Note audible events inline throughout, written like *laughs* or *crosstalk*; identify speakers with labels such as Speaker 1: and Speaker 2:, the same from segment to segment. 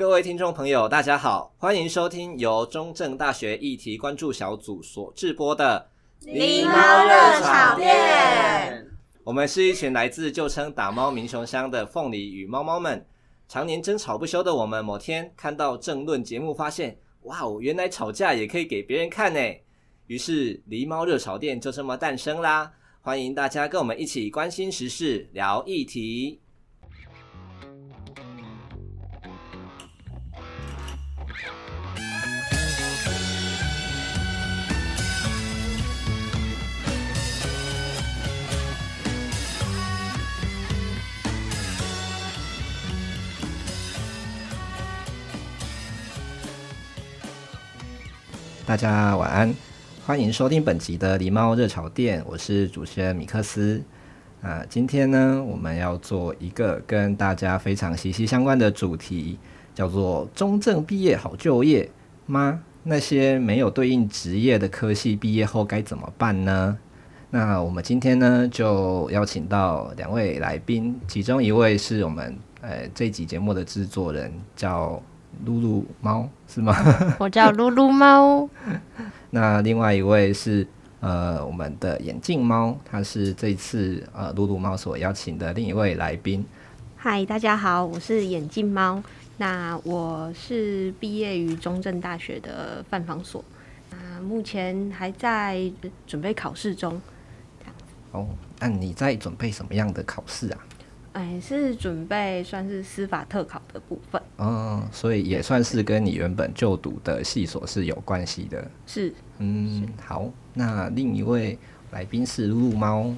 Speaker 1: 各位听众朋友，大家好，欢迎收听由中正大学议题关注小组所制播的《
Speaker 2: 狸猫热炒店》。
Speaker 1: 我们是一群来自旧称打猫民雄乡的凤梨与猫猫们，常年争吵不休的我们，某天看到政论节目，发现哇哦，原来吵架也可以给别人看呢。于是狸猫热炒店就这么诞生啦。欢迎大家跟我们一起关心时事，聊议题。大家晚安，欢迎收听本集的狸猫热潮店，我是主持人米克斯。啊，今天呢，我们要做一个跟大家非常息息相关的主题，叫做“中正毕业好就业吗？那些没有对应职业的科系毕业后该怎么办呢？”那我们今天呢，就邀请到两位来宾，其中一位是我们呃这集节目的制作人，叫。噜噜猫是吗？*laughs*
Speaker 2: 我叫噜噜猫。*laughs*
Speaker 1: 那另外一位是呃我们的眼镜猫，他是这次呃噜噜猫所邀请的另一位来宾。
Speaker 3: 嗨，大家好，我是眼镜猫。那我是毕业于中正大学的范房所，啊，目前还在准备考试中。
Speaker 1: 哦，那你在准备什么样的考试啊？
Speaker 3: 哎，是准备算是司法特考的部分。
Speaker 1: 嗯，所以也算是跟你原本就读的系所是有关系的。
Speaker 3: 是，
Speaker 1: 嗯，好。那另一位来宾是露露猫。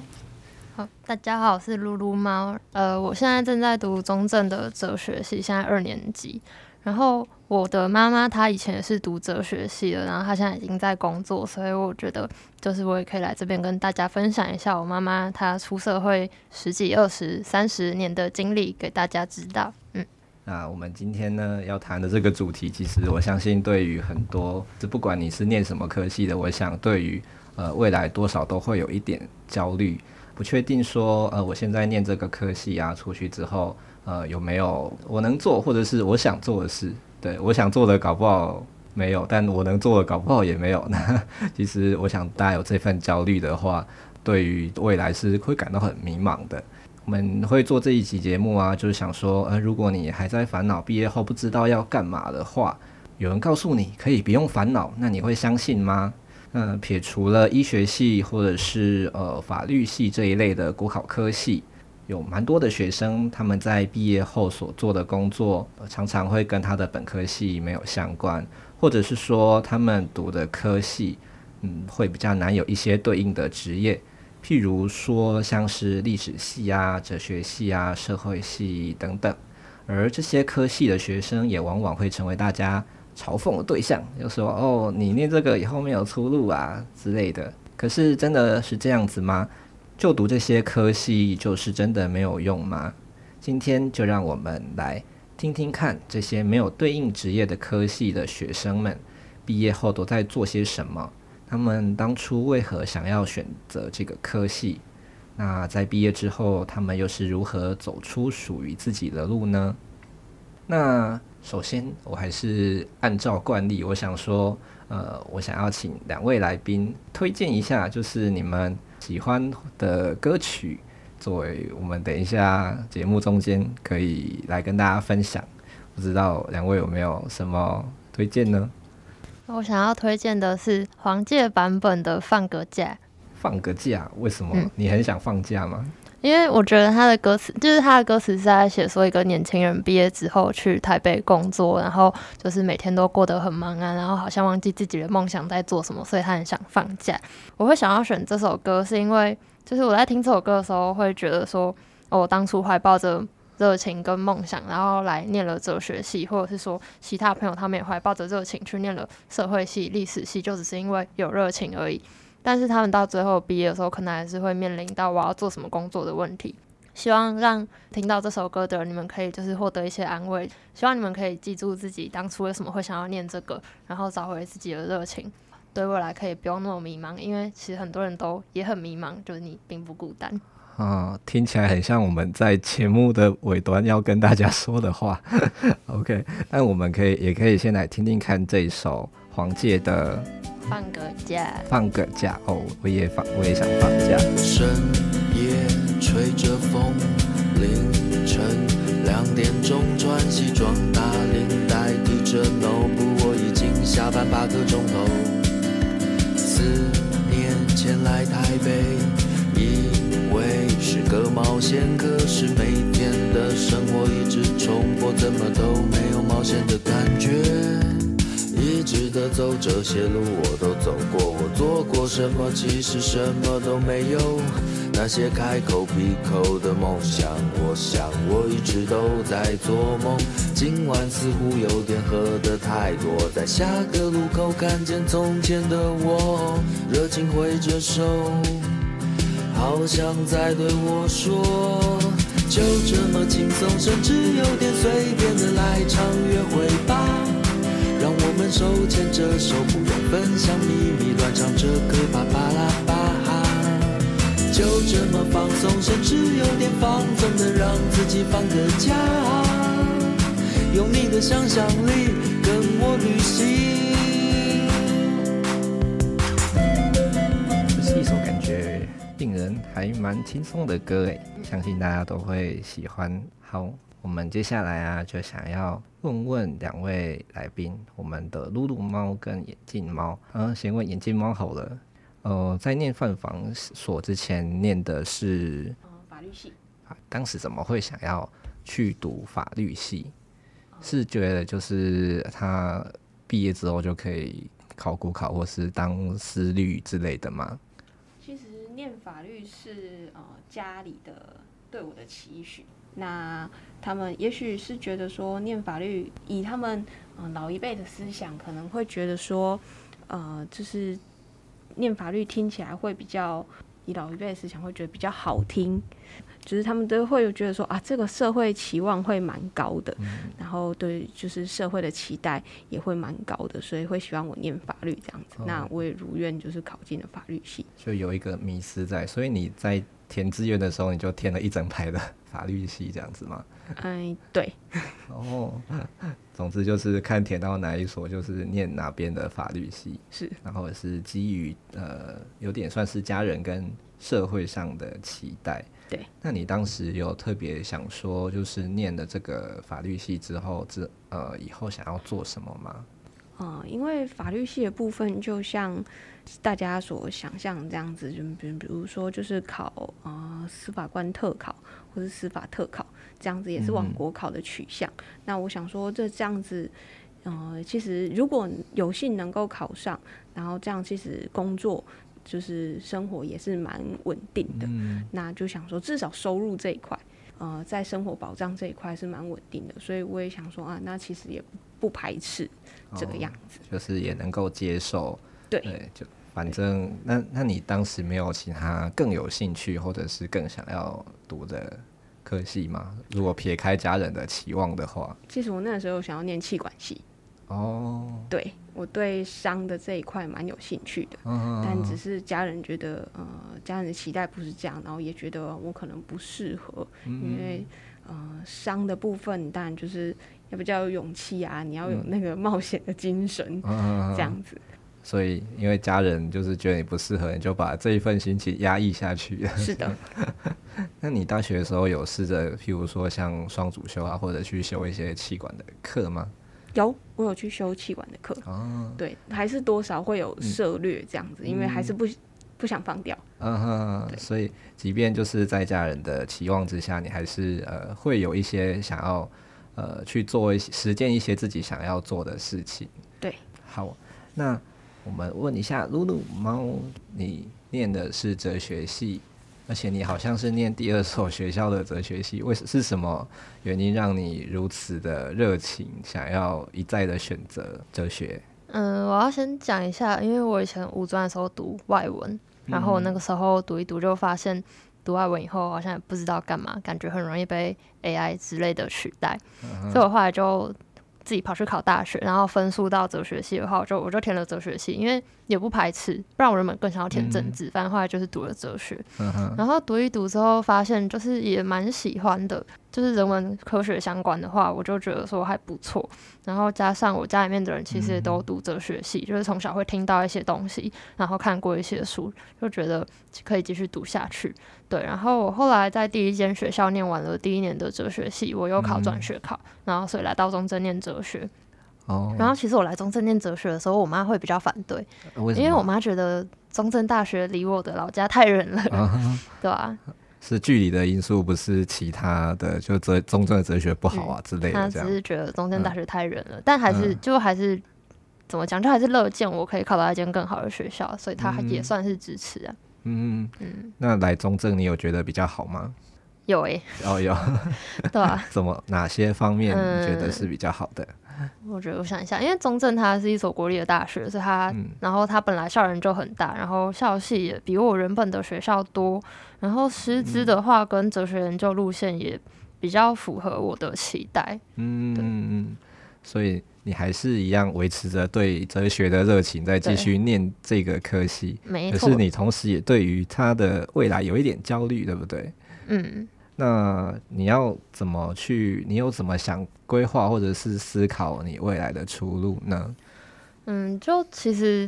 Speaker 2: 好，大家好，我是噜噜猫。呃，我现在正在读中正的哲学系，现在二年级。然后我的妈妈她以前也是读哲学系的，然后她现在已经在工作，所以我觉得就是我也可以来这边跟大家分享一下我妈妈她出社会十几、二十、三十年的经历给大家知道。嗯，
Speaker 1: 那我们今天呢要谈的这个主题，其实我相信对于很多，就不管你是念什么科系的，我想对于呃未来多少都会有一点焦虑，不确定说呃我现在念这个科系啊，出去之后。呃，有没有我能做或者是我想做的事？对，我想做的搞不好没有，但我能做的搞不好也没有。*laughs* 那其实我想大家有这份焦虑的话，对于未来是会感到很迷茫的。我们会做这一期节目啊，就是想说，呃，如果你还在烦恼毕业后不知道要干嘛的话，有人告诉你可以不用烦恼，那你会相信吗？那、撇除了医学系或者是呃法律系这一类的国考科系。有蛮多的学生，他们在毕业后所做的工作，常常会跟他的本科系没有相关，或者是说他们读的科系，嗯，会比较难有一些对应的职业，譬如说像是历史系啊、哲学系啊、社会系等等，而这些科系的学生也往往会成为大家嘲讽的对象，就说哦，你念这个以后没有出路啊之类的。可是真的是这样子吗？就读这些科系就是真的没有用吗？今天就让我们来听听看这些没有对应职业的科系的学生们毕业后都在做些什么？他们当初为何想要选择这个科系？那在毕业之后，他们又是如何走出属于自己的路呢？那首先，我还是按照惯例，我想说，呃，我想要请两位来宾推荐一下，就是你们。喜欢的歌曲，作为我们等一下节目中间可以来跟大家分享。不知道两位有没有什么推荐呢？
Speaker 2: 我想要推荐的是黄玠版本的《放个假》。
Speaker 1: 放个假？为什么？你很想放假吗？
Speaker 2: 因为我觉得他的歌词，就是他的歌词是在写说一个年轻人毕业之后去台北工作，然后就是每天都过得很忙啊，然后好像忘记自己的梦想在做什么，所以他很想放假。我会想要选这首歌，是因为就是我在听这首歌的时候，会觉得说，哦，我当初怀抱着热情跟梦想，然后来念了哲学系，或者是说其他朋友他们也怀抱着热情去念了社会系、历史系，就只是因为有热情而已。但是他们到最后毕业的时候，可能还是会面临到我要做什么工作的问题。希望让听到这首歌的人，你们可以就是获得一些安慰。希望你们可以记住自己当初为什么会想要念这个，然后找回自己的热情，对未来可以不用那么迷茫。因为其实很多人都也很迷茫，就是你并不孤单。
Speaker 1: 啊，听起来很像我们在节目的尾端要跟大家说的话。*laughs* OK，那我们可以也可以先来听听看这一首黄界的《
Speaker 2: 放个假》。
Speaker 1: 放个假哦，我也放，我也想放假。
Speaker 4: 深夜吹着风，凌晨两点钟穿西装打领带，提着 notebook，我已经下班八个钟头。四年前来台北。以为是个冒险，可是每天的生活一直重复，怎么都没有冒险的感觉。一直的走这些路，我都走过，我做过什么，其实什么都没有。那些开口闭口的梦想，我想我一直都在做梦。今晚似乎有点喝得太多，在下个路口看见从前的我，热情挥着手。好像在对我说，就这么轻松，甚至有点随便的来场。手牵着手，不用分享秘密，乱唱着歌，啪啪啦吧。就这么放松，甚至有点放纵的让自己放个假。用你的想象力跟我旅行。
Speaker 1: 这是一首感觉令人还蛮轻松的歌诶，相信大家都会喜欢。好，我们接下来啊，就想要问问两位来宾，我们的露露猫跟眼镜猫。嗯，先问眼镜猫好了。呃，在念犯房所之前，念的是
Speaker 3: 法律系。
Speaker 1: 啊，当时怎么会想要去读法律系？是觉得就是他毕业之后就可以考国考，或是当司律之类的吗？
Speaker 3: 其实念法律是呃家里的对我的期许，那他们也许是觉得说念法律，以他们嗯、呃、老一辈的思想，可能会觉得说，呃，就是念法律听起来会比较，以老一辈的思想会觉得比较好听。就是他们都会觉得说啊，这个社会期望会蛮高的，嗯、然后对，就是社会的期待也会蛮高的，所以会希望我念法律这样子。哦、那我也如愿就是考进了法律系。
Speaker 1: 就有一个迷失在，所以你在填志愿的时候，你就填了一整排的 *laughs* 法律系这样子吗？
Speaker 3: 哎，对。
Speaker 1: 哦，总之就是看填到哪一所，就是念哪边的法律系。
Speaker 3: 是，
Speaker 1: 然后是基于呃，有点算是家人跟社会上的期待。
Speaker 3: 对，
Speaker 1: 那你当时有特别想说，就是念了这个法律系之后，之呃以后想要做什么吗？
Speaker 3: 嗯，因为法律系的部分，就像大家所想象这样子，就比如比如说，就是考呃司法官特考或是司法特考这样子，也是往国考的取向。嗯、那我想说，这这样子，呃，其实如果有幸能够考上，然后这样其实工作。就是生活也是蛮稳定的，嗯、那就想说至少收入这一块，呃，在生活保障这一块是蛮稳定的，所以我也想说啊，那其实也不排斥这个样子，
Speaker 1: 哦、就是也能够接受。
Speaker 3: 对，
Speaker 1: 对，就反正那那你当时没有其他更有兴趣或者是更想要读的科系吗？如果撇开家人的期望的话，
Speaker 3: 其实我那时候想要念气管系。哦，对，我对商的这一块蛮有兴趣的，嗯、但只是家人觉得，呃，家人的期待不是这样，然后也觉得我可能不适合，嗯、因为，呃，商的部分当然就是要比较有勇气啊，你要有那个冒险的精神，嗯、这样子。
Speaker 1: 所以，因为家人就是觉得你不适合，你就把这一份心情压抑下去。*laughs*
Speaker 3: 是的。*laughs*
Speaker 1: 那你大学的时候有试着，譬如说像双主修啊，或者去修一些气管的课吗？
Speaker 3: 有，我有去修气管的课，哦、对，还是多少会有涉略这样子，嗯、因为还是不不想放掉。嗯哼，
Speaker 1: 所以即便就是在家人的期望之下，你还是呃会有一些想要呃去做一些实践一些自己想要做的事情。
Speaker 3: 对，
Speaker 1: 好，那我们问一下露露猫，你念的是哲学系。而且你好像是念第二所学校的哲学系，为是什么原因让你如此的热情，想要一再的选择哲学？
Speaker 2: 嗯，我要先讲一下，因为我以前五专的时候读外文，然后我那个时候读一读就发现，读外文以后好像也不知道干嘛，感觉很容易被 AI 之类的取代，嗯、所以我后来就自己跑去考大学，然后分数到哲学系的话，我就我就填了哲学系，因为也不排斥，不然我原本更想要填政治，嗯、反正后来就是读了哲学。嗯、然后读一读之后，发现就是也蛮喜欢的，就是人文科学相关的话，我就觉得说还不错。然后加上我家里面的人其实也都读哲学系，嗯、就是从小会听到一些东西，然后看过一些书，就觉得可以继续读下去。对，然后我后来在第一间学校念完了第一年的哲学系，我又考转学考，嗯、然后所以来到中正念哲学。哦，然后其实我来中正念哲学的时候，我妈会比较反对，为因为我妈觉得中正大学离我的老家太远了，啊、*laughs* 对吧、啊？
Speaker 1: 是距离的因素，不是其他的，就哲中正的哲学不好啊之类的。她
Speaker 2: 只是觉得中正大学太远了，嗯、但还是就还是怎么讲，就还是乐见我可以考到一间更好的学校，所以她也算是支持啊。
Speaker 1: 嗯。嗯，那来中正你有觉得比较好吗？
Speaker 2: 有诶、欸，
Speaker 1: 哦有，*laughs*
Speaker 2: 对啊，*laughs*
Speaker 1: 怎么哪些方面你觉得是比较好的？嗯 *laughs*
Speaker 2: 我觉得我想一下，因为中正它是一所国立的大学，所以它，嗯、然后它本来校园就很大，然后校系也比我原本的学校多，然后师资的话跟哲学研究路线也比较符合我的期待。嗯嗯
Speaker 1: 嗯，所以你还是一样维持着对哲学的热情，在继续念这个科系。
Speaker 2: 没错。
Speaker 1: 可是你同时也对于他的未来有一点焦虑，对不对？嗯。那你要怎么去？你有怎么想规划或者是思考你未来的出路呢？
Speaker 2: 嗯，就其实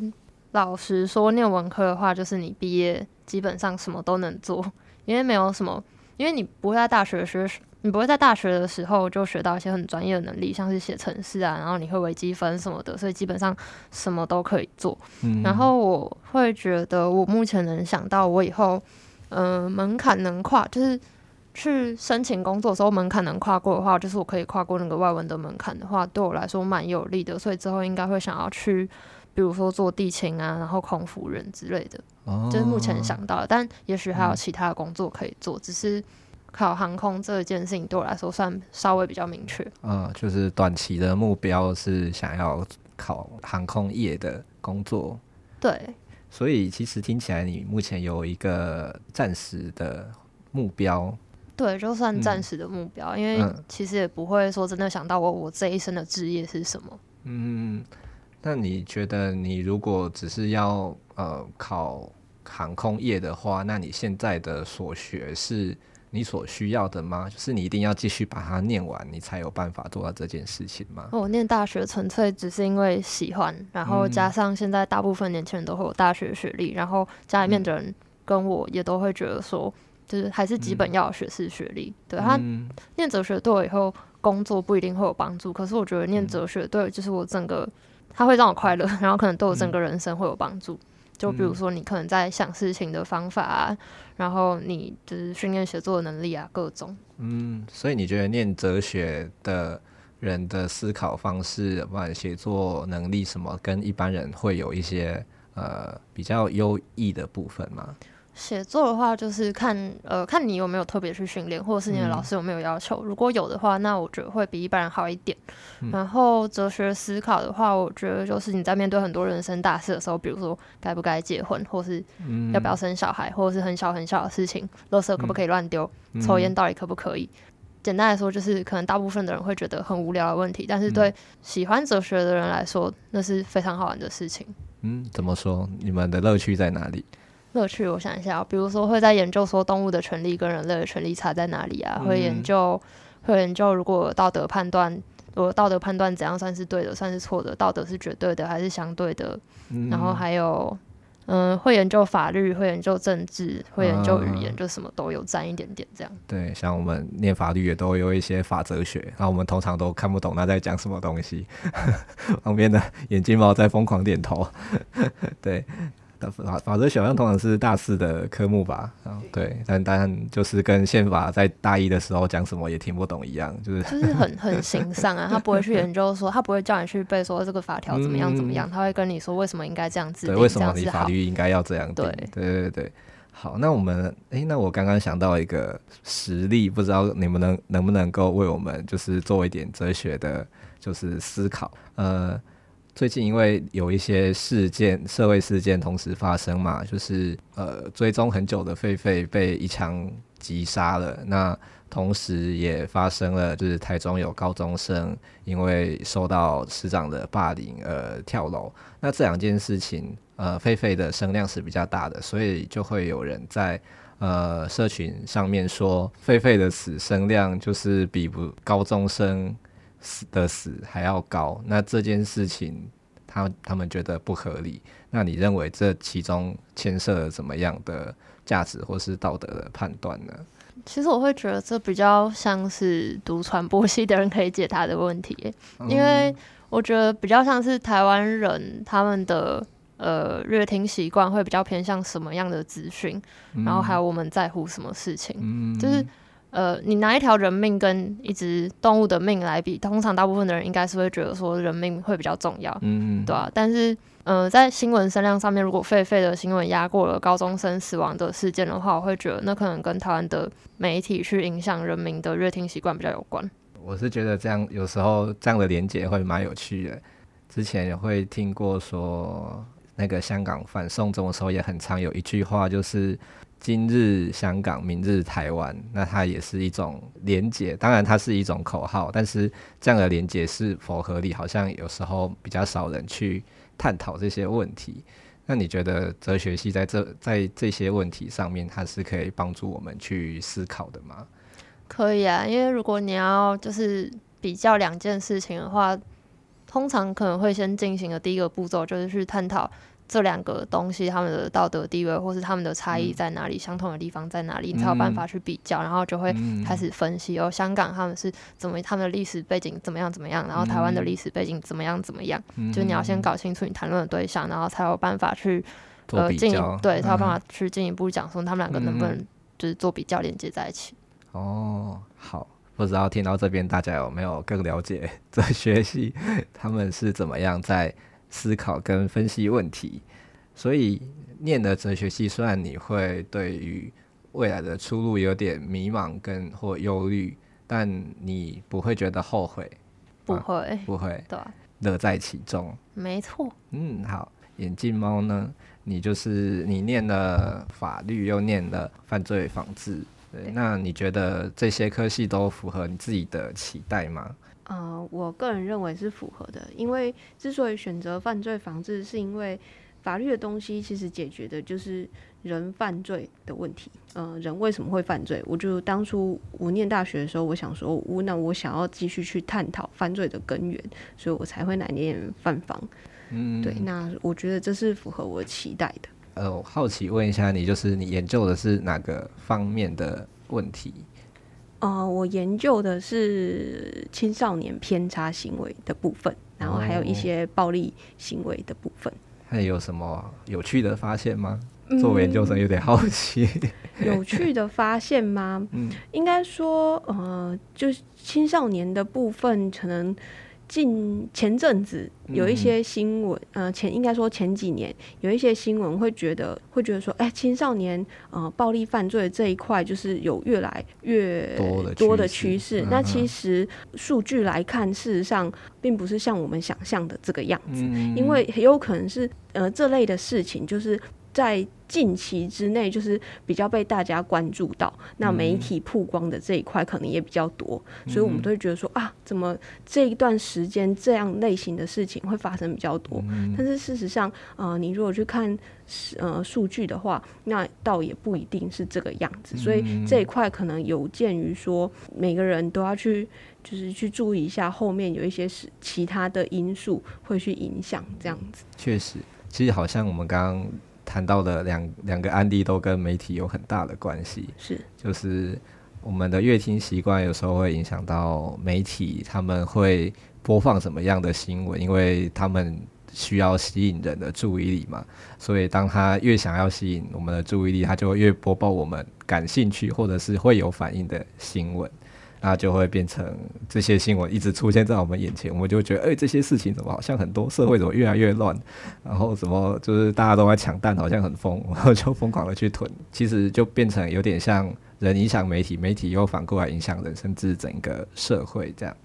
Speaker 2: 老实说，念文科的话，就是你毕业基本上什么都能做，*laughs* 因为没有什么，因为你不会在大学学，你不会在大学的时候就学到一些很专业的能力，像是写程式啊，然后你会微积分什么的，所以基本上什么都可以做。嗯，然后我会觉得，我目前能想到，我以后，嗯、呃，门槛能跨，就是。去申请工作的时候，门槛能跨过的话，就是我可以跨过那个外文的门槛的话，对我来说蛮有利的。所以之后应该会想要去，比如说做地勤啊，然后空服人之类的，哦、就是目前想到的。但也许还有其他的工作可以做，嗯、只是考航空这件事情对我来说算稍微比较明确。
Speaker 1: 嗯，就是短期的目标是想要考航空业的工作。
Speaker 2: 对，
Speaker 1: 所以其实听起来你目前有一个暂时的目标。
Speaker 2: 对，就算暂时的目标，嗯、因为其实也不会说真的想到我我这一生的职业是什么。
Speaker 1: 嗯，那你觉得你如果只是要呃考航空业的话，那你现在的所学是你所需要的吗？就是你一定要继续把它念完，你才有办法做到这件事情吗？
Speaker 2: 我念大学纯粹只是因为喜欢，然后加上现在大部分年轻人都会有大学学历，然后家里面的人跟我也都会觉得说。就是还是基本要有学士学历，嗯、对他念哲学对我以后工作不一定会有帮助，可是我觉得念哲学对就是我整个，他会让我快乐，然后可能对我整个人生会有帮助。嗯、就比如说你可能在想事情的方法啊，然后你就是训练写作的能力啊，各种。
Speaker 1: 嗯，所以你觉得念哲学的人的思考方式，不管写作能力什么，跟一般人会有一些呃比较优异的部分吗？
Speaker 2: 写作的话，就是看呃看你有没有特别去训练，或者是你的老师有没有要求。嗯、如果有的话，那我觉得会比一般人好一点。嗯、然后哲学思考的话，我觉得就是你在面对很多人生大事的时候，比如说该不该结婚，或是要不要生小孩，或者是很小很小的事情，垃圾可不可以乱丢，嗯、抽烟到底可不可以？简单来说，就是可能大部分的人会觉得很无聊的问题，但是对喜欢哲学的人来说，那是非常好玩的事情。
Speaker 1: 嗯，怎么说？你们的乐趣在哪里？
Speaker 2: 乐趣，我想一下，比如说会在研究说动物的权利跟人类的权利差在哪里啊？嗯、会研究，会研究如果道德判断，如果道德判断怎样算是对的，算是错的？道德是绝对的还是相对的？嗯、然后还有，嗯、呃，会研究法律，会研究政治，会研究语言，啊、就什么都有沾一点点这样。
Speaker 1: 对，像我们念法律也都有一些法哲学，然后我们通常都看不懂他在讲什么东西。*laughs* 旁边的眼镜猫在疯狂点头。*laughs* 对。法法则选项通常是大四的科目吧，嗯，对，但但就是跟宪法在大一的时候讲什么也听不懂一样，就是
Speaker 2: 就是很很形上啊，他不会去研究说，他不会叫你去背说这个法条怎么样怎么样，嗯、他会跟你说为什么应该这样子，
Speaker 1: 对，为什么你法律应该要这样，对，对对对，好，那我们诶、欸，那我刚刚想到一个实例，不知道你们能能不能够为我们就是做一点哲学的，就是思考，呃。最近因为有一些事件，社会事件同时发生嘛，就是呃追踪很久的狒狒被一枪击杀了。那同时也发生了，就是台中有高中生因为受到师长的霸凌而跳楼。那这两件事情，呃，狒狒的声量是比较大的，所以就会有人在呃社群上面说，狒狒的死声量就是比不高中生死的死还要高。那这件事情，他他们觉得不合理。那你认为这其中牵涉了怎么样的价值或是道德的判断呢？
Speaker 2: 其实我会觉得这比较像是读传播系的人可以解答的问题，因为我觉得比较像是台湾人他们的呃阅听习惯会比较偏向什么样的资讯，然后还有我们在乎什么事情，就是呃你拿一条人命跟一只动物的命来比，通常大部分的人应该是会觉得说人命会比较重要，嗯对啊？但是呃，在新闻声量上面，如果狒狒的新闻压过了高中生死亡的事件的话，我会觉得那可能跟台湾的媒体去影响人民的阅听习惯比较有关。
Speaker 1: 我是觉得这样有时候这样的连结会蛮有趣的。之前也会听过说，那个香港反送中的时候也很常有一句话，就是今日香港，明日台湾。那它也是一种连结，当然它是一种口号，但是这样的连结是否合理，好像有时候比较少人去。探讨这些问题，那你觉得哲学系在这在这些问题上面，它是可以帮助我们去思考的吗？
Speaker 2: 可以啊，因为如果你要就是比较两件事情的话，通常可能会先进行的第一个步骤就是去探讨。这两个东西，他们的道德地位，或是他们的差异在哪里？嗯、相同的地方在哪里？你才有办法去比较，嗯、然后就会开始分析。哦，香港他们是怎么，他们的历史背景怎么样怎么样？然后台湾的历史背景怎么样怎么样？嗯、就你要先搞清楚你谈论的对象，然后才有办法去呃进对，才有办法去进一步讲说他们两个能不能就是做比较连接在一起。
Speaker 1: 哦，好，不知道听到这边大家有没有更了解这学系他们是怎么样在。思考跟分析问题，所以念了哲学系，虽然你会对于未来的出路有点迷茫跟或忧虑，但你不会觉得后悔，
Speaker 2: 不会，
Speaker 1: 啊、不会，
Speaker 2: 对，
Speaker 1: 乐在其中，
Speaker 2: 没错。
Speaker 1: 嗯，好，眼镜猫呢？你就是你念了法律，又念了犯罪防治，对，对，那你觉得这些科系都符合你自己的期待吗？
Speaker 3: 呃，我个人认为是符合的，因为之所以选择犯罪防治，是因为法律的东西其实解决的就是人犯罪的问题。呃，人为什么会犯罪？我就当初我念大学的时候，我想说，我那我想要继续去探讨犯罪的根源，所以我才会来念犯防。嗯，对，那我觉得这是符合我期待的。
Speaker 1: 呃，我好奇问一下你，就是你研究的是哪个方面的问题？
Speaker 3: 呃，我研究的是青少年偏差行为的部分，然后还有一些暴力行为的部分。
Speaker 1: 还有什么有趣的发现吗？作为研究生有点好奇。
Speaker 3: 嗯、*laughs* 有趣的发现吗？嗯，应该说，呃，就是青少年的部分可能。近前阵子有一些新闻，嗯、呃，前应该说前几年有一些新闻会觉得会觉得说，哎、欸，青少年呃暴力犯罪这一块就是有越来越多的趋势。那其实数据来看，事实上并不是像我们想象的这个样子，嗯、因为很有可能是呃这类的事情就是。在近期之内，就是比较被大家关注到，那媒体曝光的这一块可能也比较多，嗯、所以我们都会觉得说啊，怎么这一段时间这样类型的事情会发生比较多？嗯、但是事实上，呃，你如果去看呃数据的话，那倒也不一定是这个样子。所以这一块可能有鉴于说，每个人都要去就是去注意一下，后面有一些是其他的因素会去影响这样子。
Speaker 1: 确实，其实好像我们刚刚。谈到的两两个案例都跟媒体有很大的关系，
Speaker 3: 是。
Speaker 1: 就是我们的阅听习惯有时候会影响到媒体，他们会播放什么样的新闻，因为他们需要吸引人的注意力嘛，所以当他越想要吸引我们的注意力，他就会越播报我们感兴趣或者是会有反应的新闻。那就会变成这些新闻一直出现在我们眼前，我们就觉得，哎、这些事情怎么好像很多，社会怎么越来越乱，然后怎么就是大家都在抢蛋，好像很疯，然后就疯狂的去囤，其实就变成有点像人影响媒体，媒体又反过来影响人，甚至整个社会这样。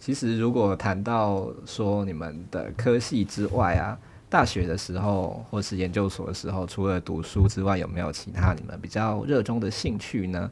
Speaker 1: 其实如果谈到说你们的科系之外啊。大学的时候或是研究所的时候，除了读书之外，有没有其他你们比较热衷的兴趣呢？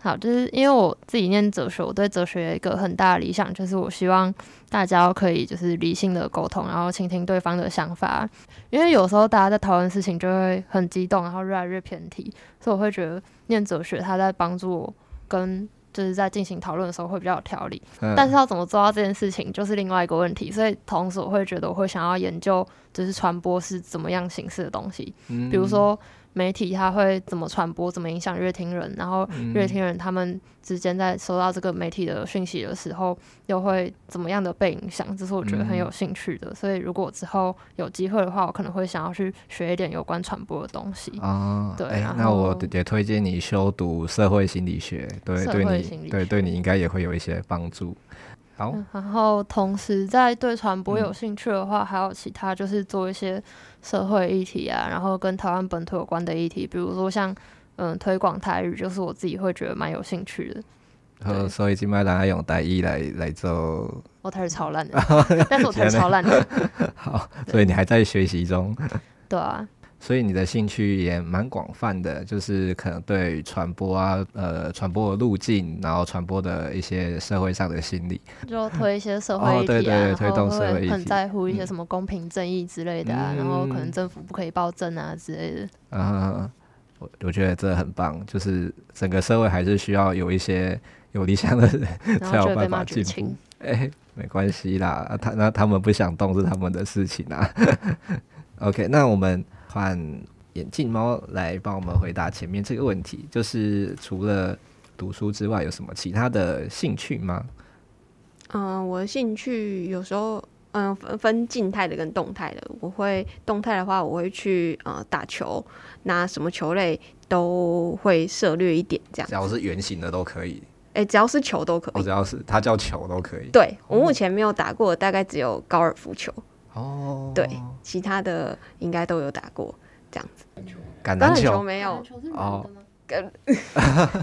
Speaker 2: 好，就是因为我自己念哲学，我对哲学有一个很大的理想，就是我希望大家可以就是理性的沟通，然后倾听对方的想法。因为有时候大家在讨论事情就会很激动，然后越来越偏题，所以我会觉得念哲学它在帮助我跟就是在进行讨论的时候会比较有条理。嗯。但是要怎么做到这件事情，就是另外一个问题。所以同时我会觉得我会想要研究，就是传播是怎么样形式的东西，比如说。媒体它会怎么传播，怎么影响乐听人，然后乐听人他们之间在收到这个媒体的讯息的时候，又会怎么样的被影响？这是我觉得很有兴趣的。所以如果之后有机会的话，我可能会想要去学一点有关传播的东西。
Speaker 1: 哦，对，欸、那我也推荐你修读社会心理学，对，对你，对，对你应该也会有一些帮助。好，
Speaker 2: 然后同时在对传播有兴趣的话，嗯、还有其他就是做一些。社会议题啊，然后跟台湾本土有关的议题，比如说像嗯推广台语，就是我自己会觉得蛮有兴趣的。
Speaker 1: 呃，所以今麦大家用台语来来做，
Speaker 2: 我台语超烂的，*laughs* 但是我台语超烂的。*laughs*
Speaker 1: 好，所以你还在学习中。*laughs*
Speaker 2: 对啊。
Speaker 1: 所以你的兴趣也蛮广泛的，就是可能对传播啊，呃，传播的路径，然后传播的一些社会上的心理，
Speaker 2: 就推一些社会议题啊，
Speaker 1: 哦、对对对，推动社会议题，
Speaker 2: 很在乎一些什么公平正义之类的啊，嗯、然后可能政府不可以暴政啊之类的。
Speaker 1: 啊，我我觉得这很棒，就是整个社会还是需要有一些有理想的人 *laughs* 才有办法进步。哎、欸，没关系啦，他那他们不想动是他们的事情啊。*laughs* OK，那我们。换眼镜猫来帮我们回答前面这个问题，就是除了读书之外，有什么其他的兴趣吗？
Speaker 3: 嗯、呃，我的兴趣有时候嗯、呃、分分静态的跟动态的。我会动态的话，我会去呃打球，那什么球类都会涉略一点，这样。
Speaker 1: 只要是圆形的都可以。
Speaker 3: 哎、欸，只要是球都可以。
Speaker 1: 哦、只要是它叫球都可以。
Speaker 3: 对，我目前没有打过，大概只有高尔夫球。
Speaker 1: 哦，
Speaker 3: 对，其他的应该都有打过，这样子。
Speaker 1: 橄榄球
Speaker 3: 没有
Speaker 1: 哦，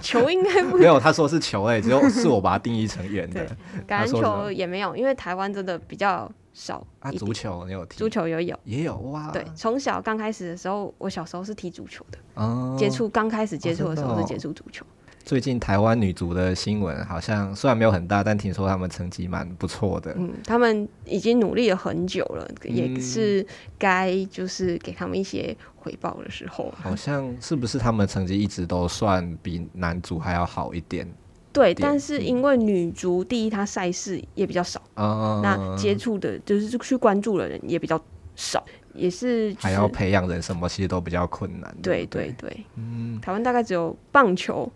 Speaker 3: 球应该不
Speaker 1: 没有。他说是球诶，只有是我把它定义成圆的。
Speaker 3: 橄榄球也没有，因为台湾真的比较少。
Speaker 1: 啊，足球你有踢？
Speaker 3: 足球也有，
Speaker 1: 也有哇。
Speaker 3: 对，从小刚开始的时候，我小时候是踢足球的。哦，接触刚开始接触的时候是接触足球。
Speaker 1: 最近台湾女足的新闻好像虽然没有很大，但听说他们成绩蛮不错的。
Speaker 3: 嗯，他们已经努力了很久了，嗯、也是该就是给他们一些回报的时候。
Speaker 1: 好像是不是他们成绩一直都算比男足还要好一点？
Speaker 3: 对，但是因为女足第一，她赛事也比较少，嗯、那接触的就是去关注的人也比较少，也是、就是、
Speaker 1: 还要培养人什么，其实都比较困难。
Speaker 3: 对对对，对，嗯，台湾大概只有棒球。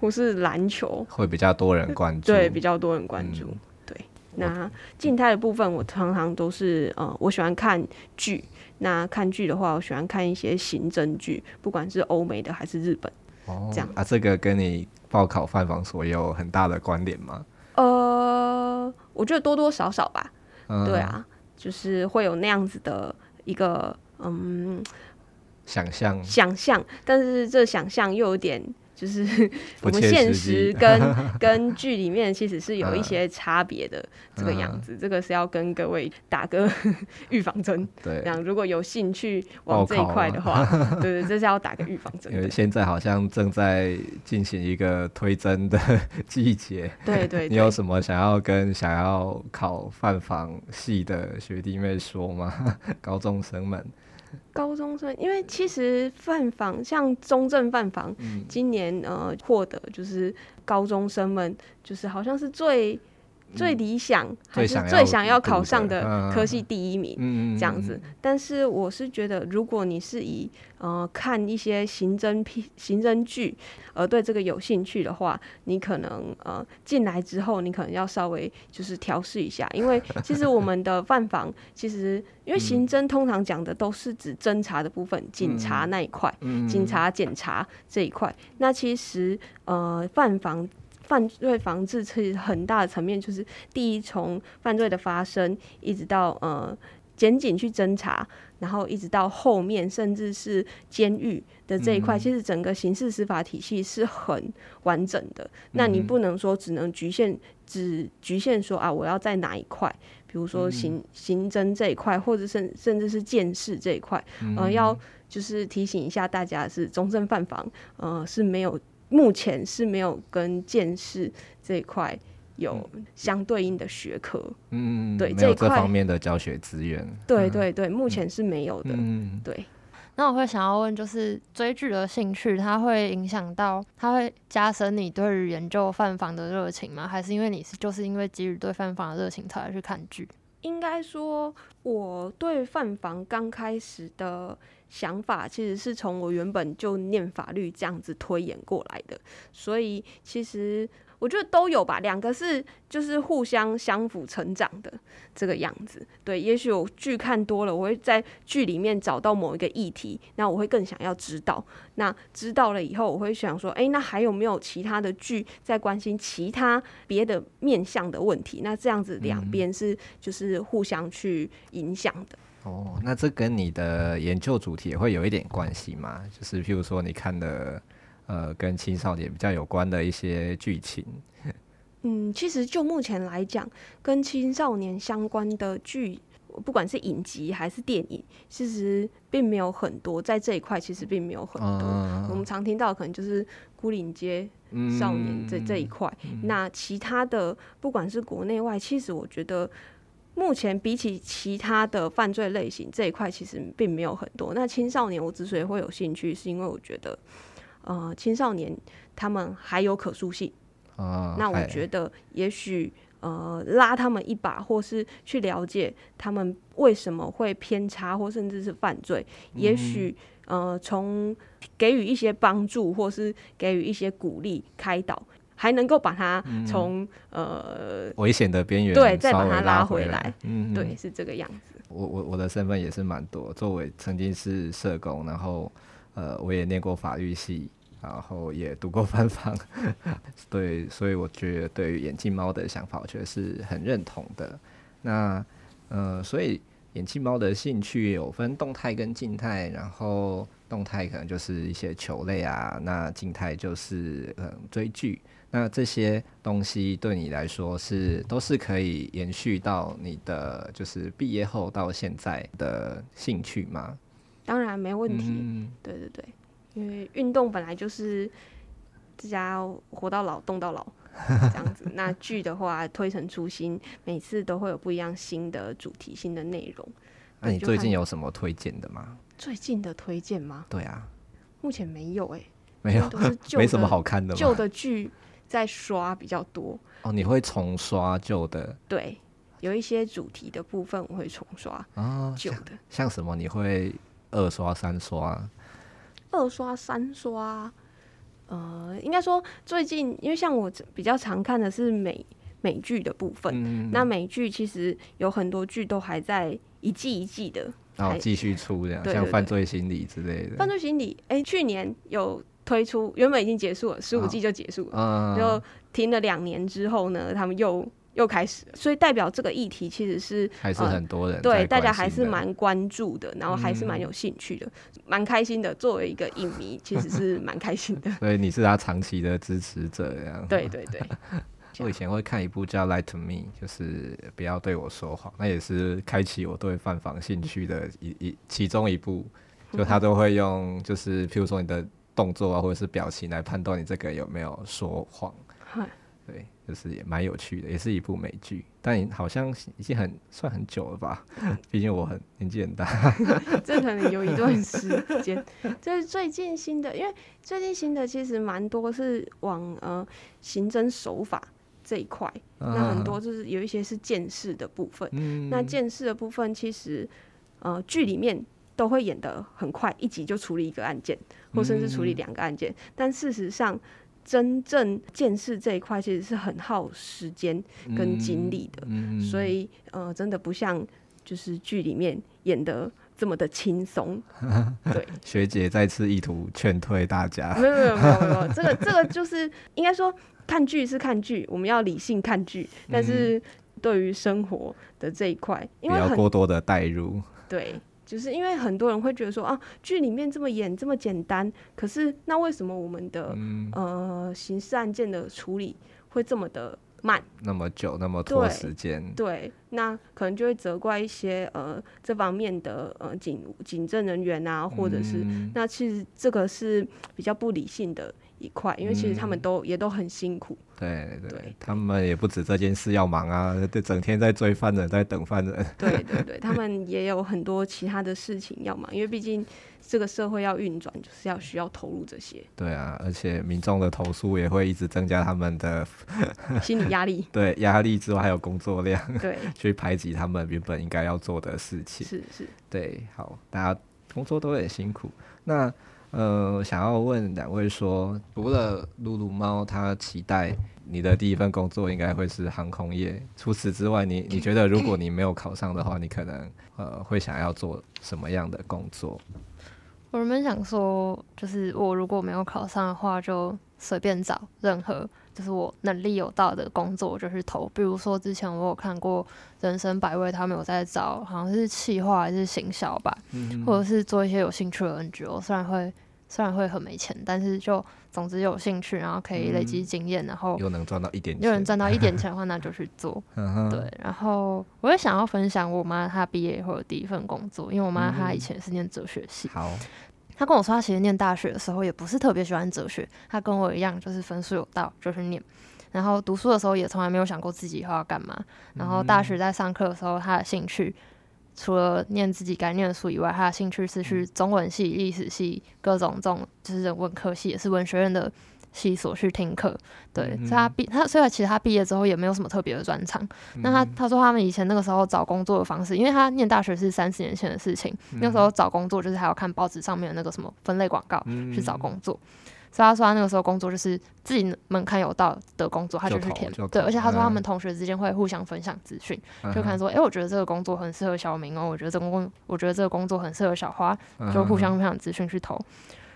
Speaker 3: 或是篮球
Speaker 1: 会比较多人关注，
Speaker 3: 对，比较多人关注。嗯、对，那静态的部分，我常常都是呃，我喜欢看剧。那看剧的话，我喜欢看一些刑侦剧，不管是欧美的还是日本。哦，这样
Speaker 1: 啊，这个跟你报考犯防所有很大的关联吗？
Speaker 3: 呃，我觉得多多少少吧。嗯、对啊，就是会有那样子的一个嗯
Speaker 1: 想象，
Speaker 3: 想象，但是这想象又有点。就是我们现实 *laughs* 跟跟剧里面其实是有一些差别的这个样子，这个是要跟各位打个 *laughs* 预防针。*laughs* 对，如果有兴趣往这一块的话，对对，这是要打个预防针。
Speaker 1: 因为现在好像正在进行一个推甄的季节。
Speaker 3: 对对，
Speaker 1: 你有什么想要跟想要考范房系的学弟妹说吗？高中生们。
Speaker 3: 高中生，因为其实犯房像中正犯房，嗯、今年呃获得就是高中生们就是好像是最。最理想还是最想要考上的科系第一名，这样子。但是我是觉得，如果你是以呃看一些刑侦片、刑侦剧而对这个有兴趣的话，你可能呃进来之后，你可能要稍微就是调试一下，因为其实我们的犯房其实因为刑侦通常讲的都是指侦查的部分，警察那一块，警察检查这一块。那其实呃犯防。犯罪防治其实很大的层面，就是第一，从犯罪的发生，一直到呃检警去侦查，然后一直到后面，甚至是监狱的这一块，嗯、其实整个刑事司法体系是很完整的。嗯、那你不能说只能局限，只局限说啊，我要在哪一块比如说刑刑侦这一块，或者甚甚至是鉴识这一块，呃，要就是提醒一下大家，是终身犯防，呃，是没有目前是没有跟鉴识这一块有相对应的学科，
Speaker 1: 嗯，
Speaker 3: 对，
Speaker 1: 这
Speaker 3: 这
Speaker 1: 方面的教学资源，
Speaker 3: 对对对，目前是没有的，
Speaker 1: 嗯，
Speaker 3: 对。
Speaker 2: 那我会想要问，就是追剧的兴趣，它会影响到，它会加深你对于研究犯房的热情吗？还是因为你是就是因为基于对犯房的热情才来去看剧？
Speaker 3: 应该说，我对犯房刚开始的想法，其实是从我原本就念法律这样子推演过来的，所以其实。我觉得都有吧，两个是就是互相相辅成长的这个样子。对，也许我剧看多了，我会在剧里面找到某一个议题，那我会更想要知道。那知道了以后，我会想说，诶，那还有没有其他的剧在关心其他别的面向的问题？那这样子两边是就是互相去影响的。
Speaker 1: 嗯。哦，那这跟你的研究主题也会有一点关系吗？就是譬如说，你看的。呃，跟青少年比较有关的一些剧情。
Speaker 3: 嗯，其实就目前来讲，跟青少年相关的剧，不管是影集还是电影，其实并没有很多。在这一块，其实并没有很多。嗯、我们常听到可能就是《孤岭街少年》这、嗯、这一块。那其他的，不管是国内外，其实我觉得目前比起其他的犯罪类型这一块，其实并没有很多。那青少年，我之所以会有兴趣，是因为我觉得。呃，青少年他们还有可塑性，啊，那我觉得也许呃拉他们一把，或是去了解他们为什么会偏差，或甚至是犯罪，嗯、也许呃从给予一些帮助，或是给予一些鼓励、开导，还能够把它从、嗯、呃
Speaker 1: 危险的边缘
Speaker 3: 对再把它拉回来，
Speaker 1: 嗯，
Speaker 3: 对，是这个样子。
Speaker 1: 我我我的身份也是蛮多，作为曾经是社工，然后呃我也念过法律系。然后也读过犯防，*laughs* 对，所以我觉得对于眼镜猫的想法，我觉得是很认同的。那呃，所以眼镜猫的兴趣有分动态跟静态，然后动态可能就是一些球类啊，那静态就是嗯追剧。那这些东西对你来说是都是可以延续到你的就是毕业后到现在的兴趣吗？
Speaker 3: 当然没问题。嗯、对对对。因为运动本来就是大家活到老动到老这样子，那剧的话推陈出新，每次都会有不一样新的主题、新的内容。
Speaker 1: 那你最近有什么推荐的吗？
Speaker 3: 最近的推荐吗？
Speaker 1: 对啊，
Speaker 3: 目前没有哎、欸，
Speaker 1: 没有，都是 *laughs* 没什么好看的。
Speaker 3: 旧的剧在刷比较多
Speaker 1: 哦，你会重刷旧的？
Speaker 3: 对，有一些主题的部分我会重刷啊，旧的
Speaker 1: 像，像什么？你会二刷、三刷？
Speaker 3: 二刷三刷，呃，应该说最近，因为像我比较常看的是美美剧的部分，嗯、那美剧其实有很多剧都还在一季一季的，
Speaker 1: 然后继续出这样，像犯罪心理之类的。
Speaker 3: 犯罪心理，哎、欸，去年有推出，原本已经结束了，十五季就结束了，哦、就停了两年之后呢，他们又。又开始了，所以代表这个议题其实是
Speaker 1: 还是很多人、呃、
Speaker 3: 对大家还是蛮关注的，然后还是蛮有兴趣的，蛮、嗯、开心的。作为一个影迷，其实是蛮开心的。*laughs*
Speaker 1: 所以你是他长期的支持者，这样。
Speaker 3: 对对对。*laughs*
Speaker 1: 我以前会看一部叫《Lie to Me》，就是不要对我说谎，那也是开启我对犯防兴趣的一一其中一部。就他都会用，就是譬如说你的动作啊，或者是表情来判断你这个有没有说谎。对，就是也蛮有趣的，也是一部美剧，但好像已经很算很久了吧？毕竟我很年纪很大，
Speaker 3: 这可能有一段时间。这是最近新的，因为最近新的其实蛮多是往呃刑侦手法这一块，啊、那很多就是有一些是见识的部分。嗯、那见识的部分其实呃剧里面都会演得很快，一集就处理一个案件，或甚至处理两个案件，嗯、但事实上。真正见识这一块其实是很耗时间跟精力的，所以呃，真的不像就是剧里面演的这么的轻松。*laughs* 对，
Speaker 1: 学姐再次意图劝退大家。
Speaker 3: 没有没有没有没有，*laughs* 这个这个就是应该说看剧是看剧，我们要理性看剧，但是对于生活的这一块，因为
Speaker 1: 不要过多的带入。
Speaker 3: 对。就是因为很多人会觉得说啊，剧里面这么演这么简单，可是那为什么我们的、嗯、呃刑事案件的处理会这么的慢
Speaker 1: 那么久，那么拖时间。
Speaker 3: 对，那可能就会责怪一些呃这方面的呃警警政人员啊，或者是、嗯、那其实这个是比较不理性的一块，因为其实他们都、嗯、也都很辛苦。
Speaker 1: 对对，对，他们也不止这件事要忙啊，对，整天在追犯人，在等犯人。*laughs*
Speaker 3: 对对对，他们也有很多其他的事情要忙，因为毕竟这个社会要运转，就是要需要投入这些。
Speaker 1: 对啊，而且民众的投诉也会一直增加他们的 *laughs*
Speaker 3: 心理压力。*laughs*
Speaker 1: 对，压力之外还有工作量，
Speaker 3: 对，
Speaker 1: 去排挤他们原本应该要做的事情。
Speaker 3: 是是，
Speaker 1: 对，好，大家工作都很辛苦。那。呃，想要问两位说，除了噜噜猫，他期待你的第一份工作应该会是航空业。除此之外，你你觉得如果你没有考上的话，你可能呃会想要做什么样的工作？
Speaker 2: 我原本想说，就是我如果没有考上的话，就随便找任何就是我能力有到的工作就去投。比如说之前我有看过人生百味，他们有在找，好像是企划还是行销吧，嗯，或者是做一些有兴趣的 NGO，虽然会。虽然会很没钱，但是就总之有兴趣，然后可以累积经验，嗯，然后
Speaker 1: 又能赚到一点钱，
Speaker 2: 又能赚到一点钱的话，*laughs* 那就去做。对，然后我也想要分享我妈她毕业以后的第一份工作，因为我妈她以前是念哲学系。
Speaker 1: 好，
Speaker 2: 她跟我说，她其实念大学的时候也不是特别喜欢哲学，她跟我一样，就是分数有到就去念，然后读书的时候也从来没有想过自己以后要干嘛。然后大学在上课的时候，她的兴趣。除了念自己该念的书以外，他的兴趣是去中文系、历史系各种这种就是人文科系，也是文学院的系所去听课。对，嗯、所以他毕他虽然其实他毕业之后也没有什么特别的专长。嗯、那他他说他们以前那个时候找工作的方式，因为他念大学是三十年前的事情，嗯、那时候找工作就是还要看报纸上面的那个什么分类广告去找工作。嗯所以他说他那个时候工作就是自己门槛有到的工作，他就去填。对，而且他说他们同学之间会互相分享资讯，嗯，就看说，哎、欸，我觉得这个工作很适合小明哦，我觉得这个工，我觉得这个工作很适合小花，就互相分享资讯去投。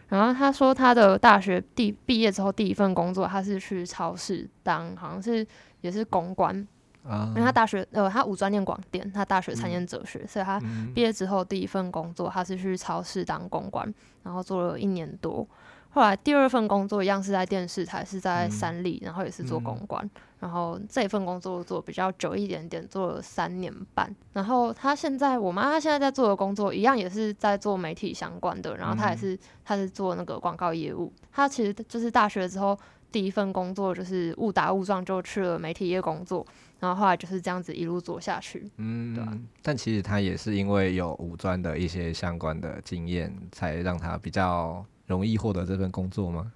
Speaker 2: 然后他说他的大学第毕业之后第一份工作，他是去超市当，好像是也是公关。因为他大学呃，他五专念广电，他大学参念哲学，嗯，所以他毕业之后第一份工作，他是去超市当公关，然后做了一年多。后来第二份工作一样是在电视台，是在三立，然后也是做公关。嗯、然后这份工作做比较久一点点，做了三年半。然后他现在，我妈她现在在做的工作一样也是在做媒体相关的。然后她也是，她是做那个广告业务。她其实就是大学之后第一份工作就是误打误撞就去了媒体业工作。然后后来就是这样子一路做下去。嗯，对。
Speaker 1: 但其实他也是因为有五专的一些相关的经验，才让他比较。容易获得这份工作吗？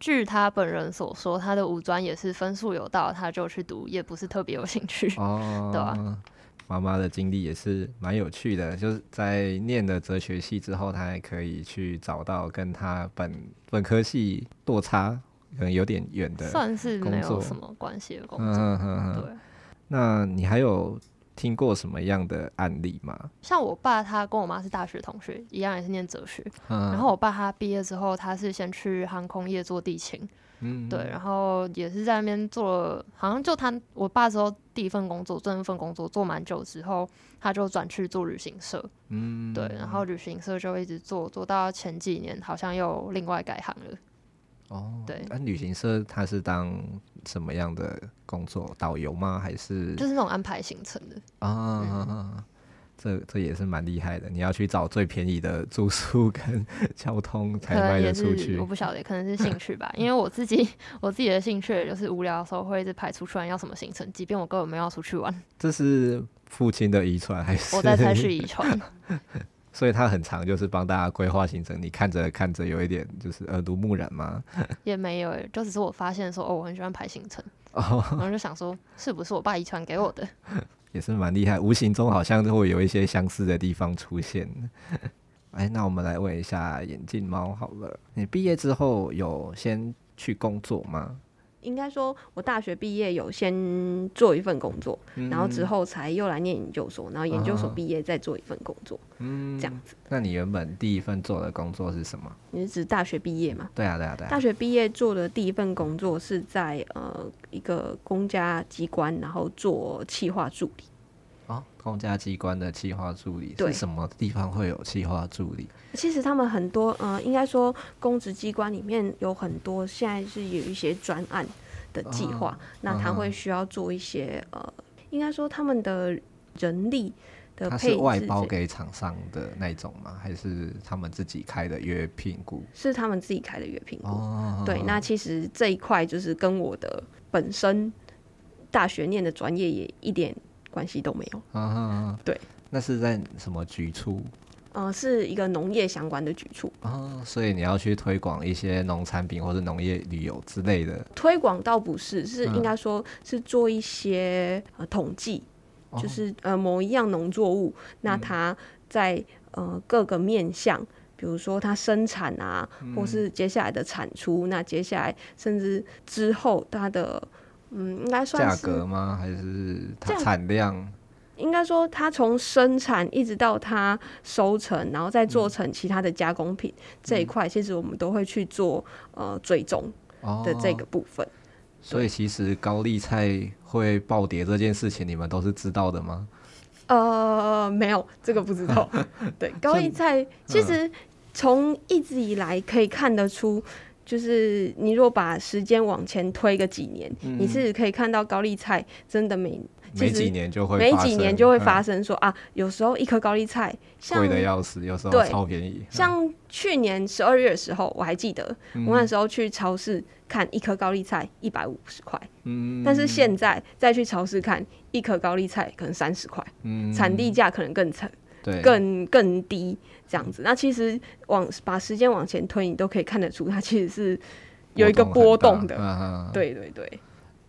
Speaker 2: 据他本人所说，他的五专也是分数有到，他就去读，也不是特别有兴趣。哦，对吧？*laughs*
Speaker 1: 妈妈的经历也是蛮有趣的，就是在念了哲学系之后，他还可以去找到跟他本本科系落差可能有点远的，
Speaker 2: 算是没有什么关系的工作。
Speaker 1: 嗯嗯嗯。对，那你还有？听过什么样的案例吗？
Speaker 2: 像我爸，他跟我妈是大学同学，一样也是念哲学。嗯、然后我爸他毕业之后，他是先去航空业做地勤，嗯，对，然后也是在那边做了，好像就他我爸之后第一份工作，这份工作做蛮久之后，他就转去做旅行社，嗯，对，然后旅行社就一直做做到前几年，好像又另外改行了。
Speaker 1: 哦，对，那、啊、旅行社他是当什么样的工作？导游吗？还是
Speaker 2: 就是那种安排行程的
Speaker 1: 啊？嗯、这这也是蛮厉害的。你要去找最便宜的住宿跟 *laughs* 交通才卖得出去。
Speaker 2: 我不晓得，可能是兴趣吧。因为我自己我自己的兴趣就是无聊的时候会一直排出去玩要什么行程，即便我根本没有要出去玩。
Speaker 1: 这是父亲的遗传还是？
Speaker 2: 我在猜是遗传。*laughs*
Speaker 1: 所以他很常，就是帮大家规划行程。你看着看着，有一点就是耳濡目染吗？*laughs*
Speaker 2: 也没有，就只是我发现说，哦，我很喜欢排行程，*laughs* 哦、然后就想说，是不是我爸遗传给我的？*laughs*
Speaker 1: 也是蛮厉害，无形中好像都会有一些相似的地方出现。哎，那我们来问一下眼镜猫好了，你毕业之后有先去工作吗？
Speaker 3: 应该说，我大学毕业有先做一份工作，嗯，然后之后才又来念研究所，然后研究所毕业再做一份工作，嗯，这样子。
Speaker 1: 那你原本第一份做的工作是什么？
Speaker 3: 你是指大学毕业吗？
Speaker 1: 对啊，对啊，对啊。
Speaker 3: 大学毕业做的第一份工作是在呃一个公家机关，然后做企划助理。
Speaker 1: 哦，公家机关的企划助理，是什么地方会有企划助理？
Speaker 3: 其实他们很多，呃，应该说公职机关里面有很多，现在是有一些专案，的计划，哦、那他会需要做一些呃，应该说他们的人力的配置，
Speaker 1: 他是外包给厂商的那种吗？还是他们自己开的约评估？
Speaker 3: 是他们自己开的约评估。哦、对，那其实这一块就是跟我的本身大学念的专业也一点关系都没有。
Speaker 1: 啊、对，那是在什么局处？
Speaker 3: 呃，是一个农业相关的局处。
Speaker 1: 哦，所以你要去推广一些农产品或者农业旅游之类的。
Speaker 3: 推广倒不是，是应该说是做一些、嗯、呃统计，就是呃某一样农作物，那它在呃各个面向，比如说它生产啊，嗯、或是接下来的产出，那接下来甚至之后它的嗯，应该算
Speaker 1: 价格吗？还是它产量？
Speaker 3: 应该说，它从生产一直到它收成，然后再做成其他的加工品、嗯、这一块，其实我们都会去做呃追踪的这个部分。哦、
Speaker 1: 所以，其实高丽菜会暴跌这件事情，你们都是知道的吗？
Speaker 3: 呃，没有，这个不知道。*laughs* 对，高丽菜其实从一直以来可以看得出，就是你如果把时间往前推个几年，嗯、你是可以看到高丽菜真的每。
Speaker 1: 每几年就会，
Speaker 3: 每几年就会发生说、嗯、啊，有时候一颗高丽菜贵
Speaker 1: 的要死，有时候超便宜。
Speaker 3: 像去年十二月的时候，我还记得，嗯、我那时候去超市看一颗高丽菜一百五十块，嗯，但是现在再去超市看一颗高丽菜可能三十块，嗯，产地价可能更惨，对，更更低这样子。那其实往把时间往前推，你都可以看得出，它其实是有一个波动的，啊、对对对。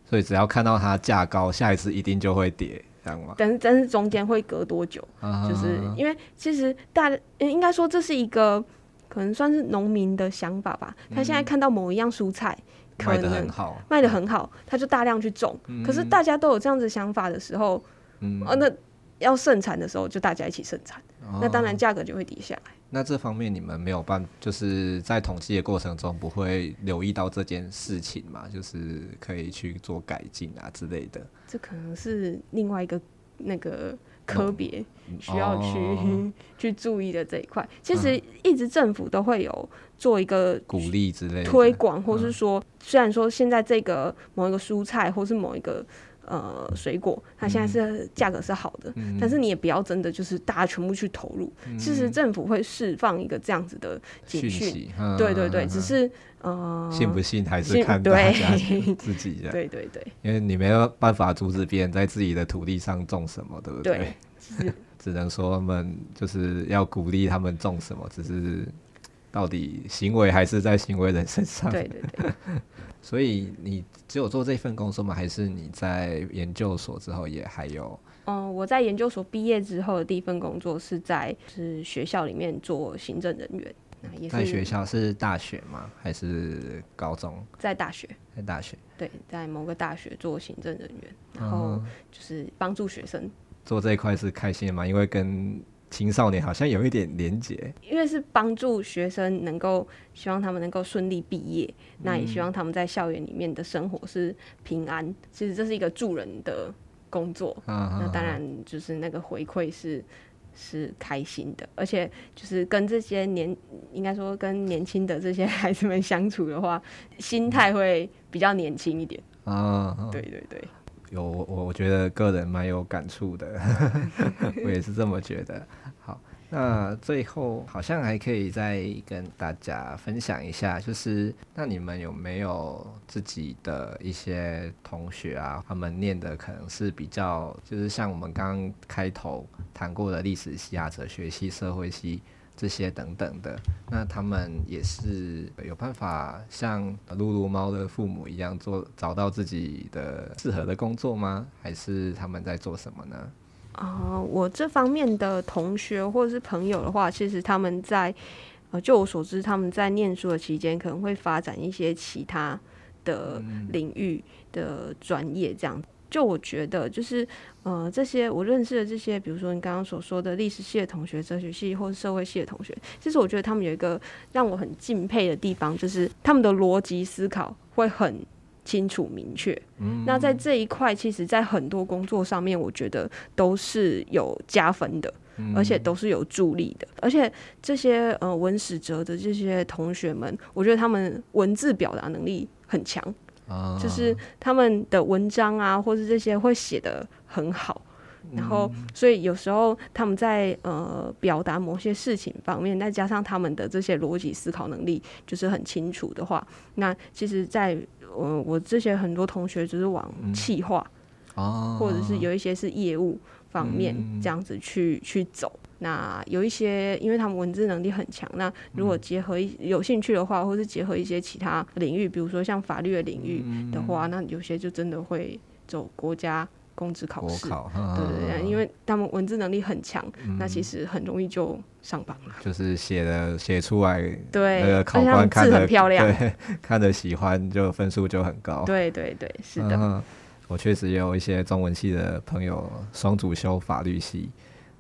Speaker 1: 所以只要看到它价高，下一次一定就会跌，这样吗？
Speaker 3: 但是但是中间会隔多久？啊、就是因为其实大应该说这是一个可能算是农民的想法吧。他现在看到某一样蔬菜可能卖的很好，卖的很好，他就大量去种。嗯、可是大家都有这样子想法的时候，嗯，啊、那要盛产的时候就大家一起盛产，哦、那当然价格就会低下来。
Speaker 1: 那这方面你们没有办，就是在统计的过程中不会留意到这件事情嘛？就是可以去做改进啊之类的。
Speaker 3: 这可能是另外一个那个科别需要去、哦、*laughs* 去注意的这一块。其实一直政府都会有做一个
Speaker 1: 鼓励之类的
Speaker 3: 推广，或是说，虽然说现在这个某一个蔬菜或是某一个。呃，水果它现在是价格是好的，嗯、但是你也不要真的就是大家全部去投入。嗯、其实政府会释放一个这样子的警讯，对对对，只是呃，
Speaker 1: 信不信还是看大家自己的。
Speaker 3: 对对对，
Speaker 1: 因为你没有办法阻止别人在自己的土地上种什么，对不对？对，*laughs* 只能说他们就是要鼓励他们种什么，只是到底行为还是在行为人身上。对对对。*laughs* 所以你只有做这份工作吗？还是你在研究所之后也还有？
Speaker 3: 嗯，我在研究所毕业之后的第一份工作是在是学校里面做行政人员。也是
Speaker 1: 在学校是大学吗？还是高中？
Speaker 3: 在大学，
Speaker 1: 在大学。
Speaker 3: 对，在某个大学做行政人员，然后就是帮助学生。
Speaker 1: 做这一块是开心的吗？因为跟青少年好像有一点连结，
Speaker 3: 因为是帮助学生能够，希望他们能够顺利毕业，嗯、那也希望他们在校园里面的生活是平安。其实这是一个助人的工作，啊、那当然就是那个回馈是是开心的，而且就是跟这些年，应该说跟年轻的这些孩子们相处的话，心态会比较年轻一点啊。对对对。
Speaker 1: 有我，我觉得个人蛮有感触的，*laughs* 我也是这么觉得。那最后好像还可以再跟大家分享一下，就是那你们有没有自己的一些同学啊，他们念的可能是比较，就是像我们刚刚开头谈过的历史系啊、哲学系、社会系。这些等等的，那他们也是有办法像露露猫的父母一样做找到自己的适合的工作吗？还是他们在做什么呢？
Speaker 3: 啊、呃，我这方面的同学或者是朋友的话，其实他们在呃，就我所知，他们在念书的期间可能会发展一些其他的领域的专业，这样。就我觉得，就是呃，这些我认识的这些，比如说你刚刚所说的历史系的同学、哲学系或者社会系的同学，其实我觉得他们有一个让我很敬佩的地方，就是他们的逻辑思考会很清楚明确。嗯，那在这一块，其实，在很多工作上面，我觉得都是有加分的，而且都是有助力的。而且这些呃文史哲的这些同学们，我觉得他们文字表达能力很强。
Speaker 1: 啊，
Speaker 3: 就是他们的文章啊，或是这些会写的很好。然后，所以有时候他们在呃表达某些事情方面，再加上他们的这些逻辑思考能力就是很清楚的话，那其实在，在呃我这些很多同学就是往企划，
Speaker 1: 哦，
Speaker 3: 或者是有一些是业务方面这样子去去走。那有一些，因为他们文字能力很强，那如果结合有兴趣的话，或是结合一些其他领域，比如说像法律的领域的话，那有些就真的会走国家。公职考试，
Speaker 1: 考
Speaker 3: 对对对，因为他们文字能力很强，嗯，那其实很容易就上榜了。
Speaker 1: 就是写的写出来，
Speaker 3: 对，
Speaker 1: 那个考官看
Speaker 3: 的很漂亮，
Speaker 1: 对，*laughs* 看的喜欢，就分数就很高。
Speaker 3: 对对对，是的。
Speaker 1: 嗯、我确实也有一些中文系的朋友，双主修法律系，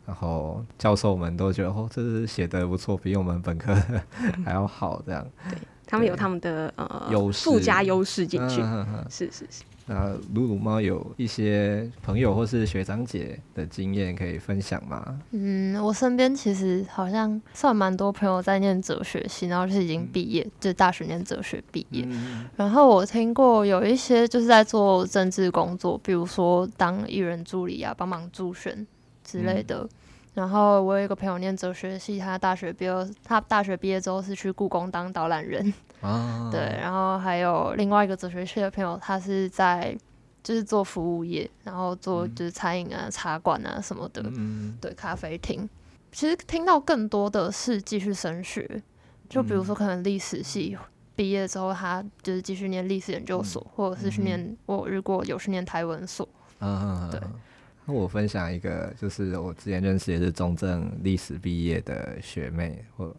Speaker 1: 然后教授们都觉得哦，这是写的不错，比我们本科 *laughs* 还要好，这样。
Speaker 3: 对，他们有他们的呃优势，附加优势进去，嗯、是是是。
Speaker 1: 那鲁鲁猫有一些朋友或是学长姐的经验可以分享吗？
Speaker 2: 嗯，我身边其实好像算蛮多朋友在念哲学系，然后是已经毕业，嗯、就是大学念哲学毕业、嗯。然后我听过有一些就是在做政治工作，比如说当艺人助理啊，帮忙助选之类的。嗯、然后我有一个朋友念哲学系，他大学毕业，他大学毕业之后是去故宫当导览人。*laughs* 啊，对，然后还有另外一个哲学系的朋友，他是在就是做服务业，然后做就是餐饮啊、茶馆啊什么的，嗯，对，咖啡厅。其实听到更多的是继续升学，就比如说可能历史系毕业之后，他就是继续念历史研究所，或者是去念我如果有去念台文所。嗯，对。
Speaker 1: 那我分享一个，就是我之前认识也是中正历史毕业的学妹，或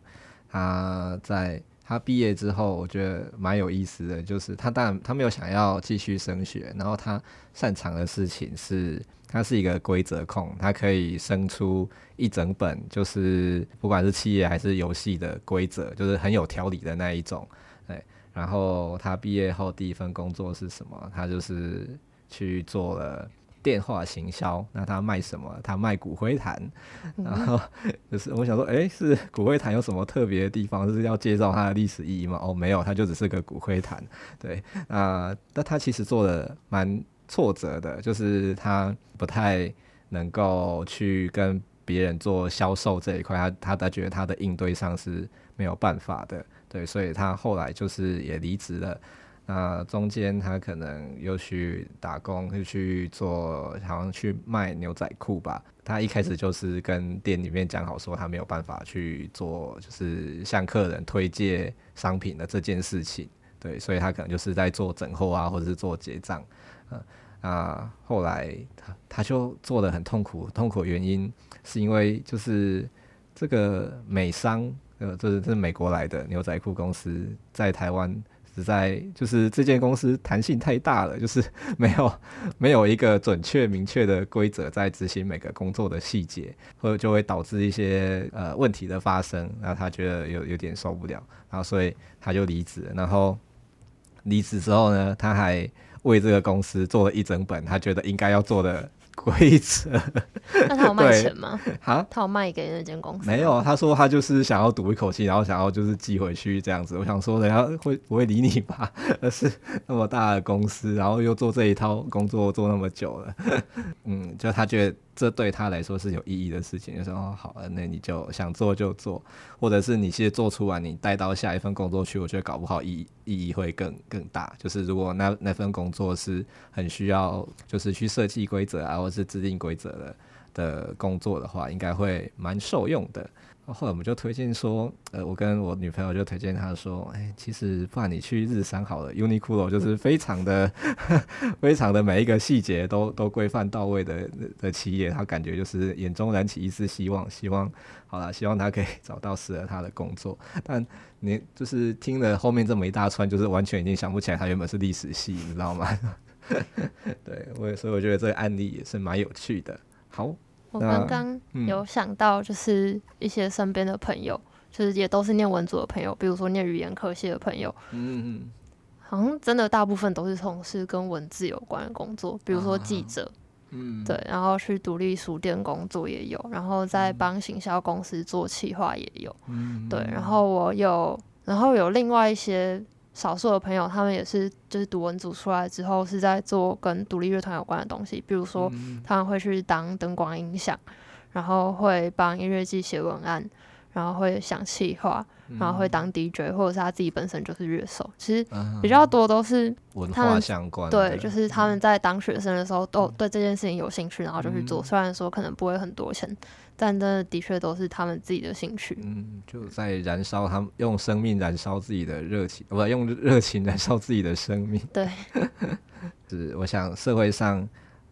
Speaker 1: 她在。她毕业之后，我觉得蛮有意思的，就是她当然她没有想要继续升学，然后她擅长的事情是，她是一个规则控，她可以生出一整本，就是不管是企业还是游戏的规则，就是很有条理的那一种。对，然后她毕业后第一份工作是什么？她就是去做了。电话行销，那他卖什么？他卖骨灰坛，然后就是我想说，诶、欸，是骨灰坛有什么特别的地方？就是要介绍它的历史意义吗？哦，没有，它就只是个骨灰坛。对，啊、呃，但他其实做的蛮挫折的，就是他不太能够去跟别人做销售这一块，他他他觉得他的应对上是没有办法的，对，所以他后来就是也离职了。那中间他可能又去打工，又去做，好像去卖牛仔裤吧。他一开始就是跟店里面讲好，说他没有办法去做，就是向客人推荐商品的这件事情。对，所以他可能就是在做整货啊，或者是做结账。嗯，啊，后来他他就做得很痛苦，痛苦原因是因为就是这个美商，呃，这是这是美国来的牛仔裤公司在台湾。实在就是这间公司弹性太大了，就是 *laughs* 没有没有一个准确明确的规则在执行每个工作的细节，或者就会导致一些呃问题的发生。然后他觉得有有点受不了，然后所以他就离职。然后离职之后呢，他还为这个公司做了一整本他觉得应该要做的。规则，*laughs*
Speaker 2: 那他有卖钱吗？啊，他有卖给那间公司？
Speaker 1: 没有，他说他就是想要赌一口气，然后想要就是寄回去这样子。我想说，人家会不会理你吧？*laughs* 而是那么大的公司，然后又做这一套工作做那么久了，*laughs* 嗯，就他觉得。这对他来说是有意义的事情，就说哦，好了，那你就想做就做，或者是你其实做出来，你带到下一份工作去，我觉得搞不好意意义会更更大。就是如果那那份工作是很需要，就是去设计规则啊，或是制定规则的的工作的话，应该会蛮受用的。后来我们就推荐说，呃，我跟我女朋友就推荐她说，哎，其实不然你去日商好了，Uniqlo 就是非常的、*laughs* 非常的每一个细节都都规范到位的的企业，她感觉就是眼中燃起一丝希望，希望好了，希望她可以找到适合她的工作。但你就是听了后面这么一大串，就是完全已经想不起来她原本是历史系，你知道吗？*laughs* 对，我所以我觉得这个案例也是蛮有趣的。好。
Speaker 2: 我刚刚有想到，就是一些身边的朋友，嗯，就是也都是念文组的朋友，比如说念语言科系的朋友，嗯嗯，好像真的大部分都是从事跟文字有关的工作，比如说记者，嗯，对，然后去独立书店工作也有，然后在帮行销公司做企划也有，嗯，对，然后我有，然后有另外一些少数的朋友，他们也是就是读文组出来之后是在做跟独立乐团有关的东西，比如说他们会去当灯光音响，然后会帮音乐季写文案。然后会想企划，然后会当 DJ，、嗯、或者是他自己本身就是乐手。其实比较多都是
Speaker 1: 文化相关。
Speaker 2: 对，就是他们在当学生的时候都对这件事情有兴趣，然后就去做。嗯、虽然说可能不会很多钱，但真的的确都是他们自己的兴趣。
Speaker 1: 嗯，就在燃烧他们用生命燃烧自己的热情，不用热情燃烧自己的生命。
Speaker 2: 对，*laughs*
Speaker 1: 是我想社会上。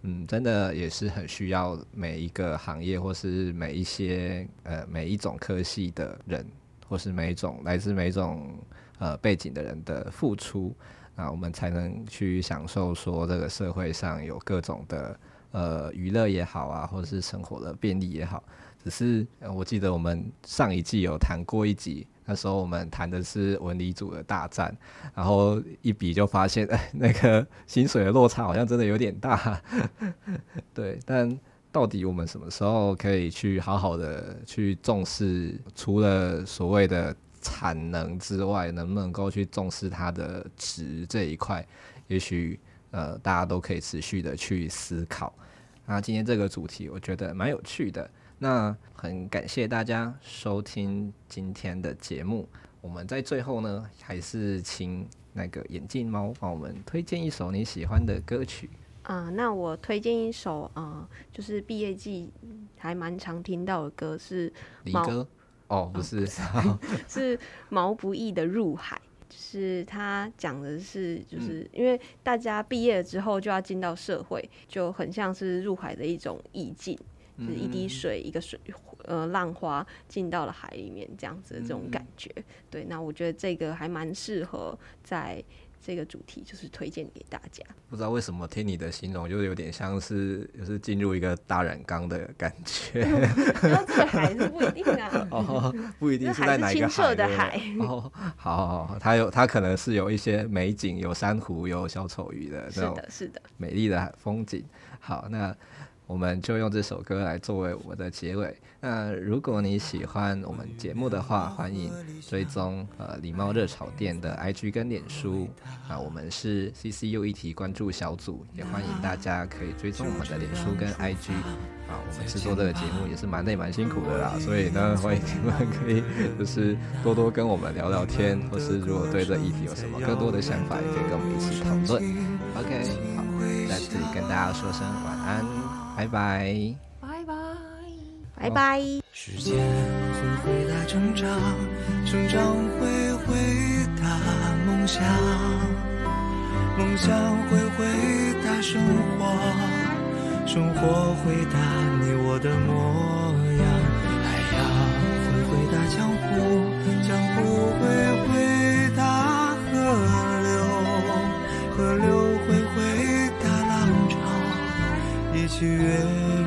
Speaker 1: 嗯，真的也是很需要每一个行业，或是每一些呃每一种科系的人，或是每一种来自每一种呃背景的人的付出，那我们才能去享受说这个社会上有各种的呃娱乐也好啊，或者是生活的便利也好。只是我记得我们上一季有谈过一集。那时候我们谈的是文理组的大战，然后一比就发现，哎，*laughs* 那个薪水的落差好像真的有点大。*laughs* 对，但到底我们什么时候可以去好好的去重视，除了所谓的产能之外，能不能够去重视它的值这一块？也许呃，大家都可以持续的去思考。那今天这个主题，我觉得蛮有趣的。那很感谢大家收听今天的节目。我们在最后呢，还是请那个眼镜猫帮我们推荐一首你喜欢的歌曲。
Speaker 3: 啊、呃，那我推荐一首啊、呃，就是毕业季还蛮常听到的歌是
Speaker 1: 离歌哦，不是，
Speaker 3: 哦、*laughs* 是毛不易的《入海》，就是他讲的是，就是因为大家毕业了之后就要进到社会，就很像是入海的一种意境。就是一滴水，一个水，呃，浪花进到了海里面，这样子的这种感觉。嗯、对，那我觉得这个还蛮适合在这个主题，就是推荐给大家。
Speaker 1: 不知道为什么听你的形容，就是有点像是，就是进入一个大染缸的感觉。*laughs*
Speaker 3: 然后这个海是不一定啊，*laughs*
Speaker 1: 哦，不一定是在哪一个海
Speaker 3: 的海。
Speaker 1: 哦，好好好，它有，它可能是有一些美景，有珊瑚，有小丑鱼的那种，是的，是的，美丽的风景。好，那。我们就用这首歌来作为我们的结尾。那如果你喜欢我们节目的话，欢迎追踪呃礼貌热炒店的 IG 跟脸书。啊，我们是 CCU 议题关注小组，也欢迎大家可以追踪我们的脸书跟 IG。啊，我们制作这个节目也是蛮累蛮辛苦的啦，所以呢，欢迎你们可以就是多多跟我们聊聊天，或是如果对这议题有什么更多的想法，也可以跟我们一起讨论。OK，好，在这里跟大家说声晚安。拜拜，
Speaker 2: 拜拜，
Speaker 3: 拜拜。
Speaker 4: 时间会回答成长，成长会回答梦想，梦想会回答生活，生活回答你我的模样。海洋会回答江湖，江湖会回答河流，河流七月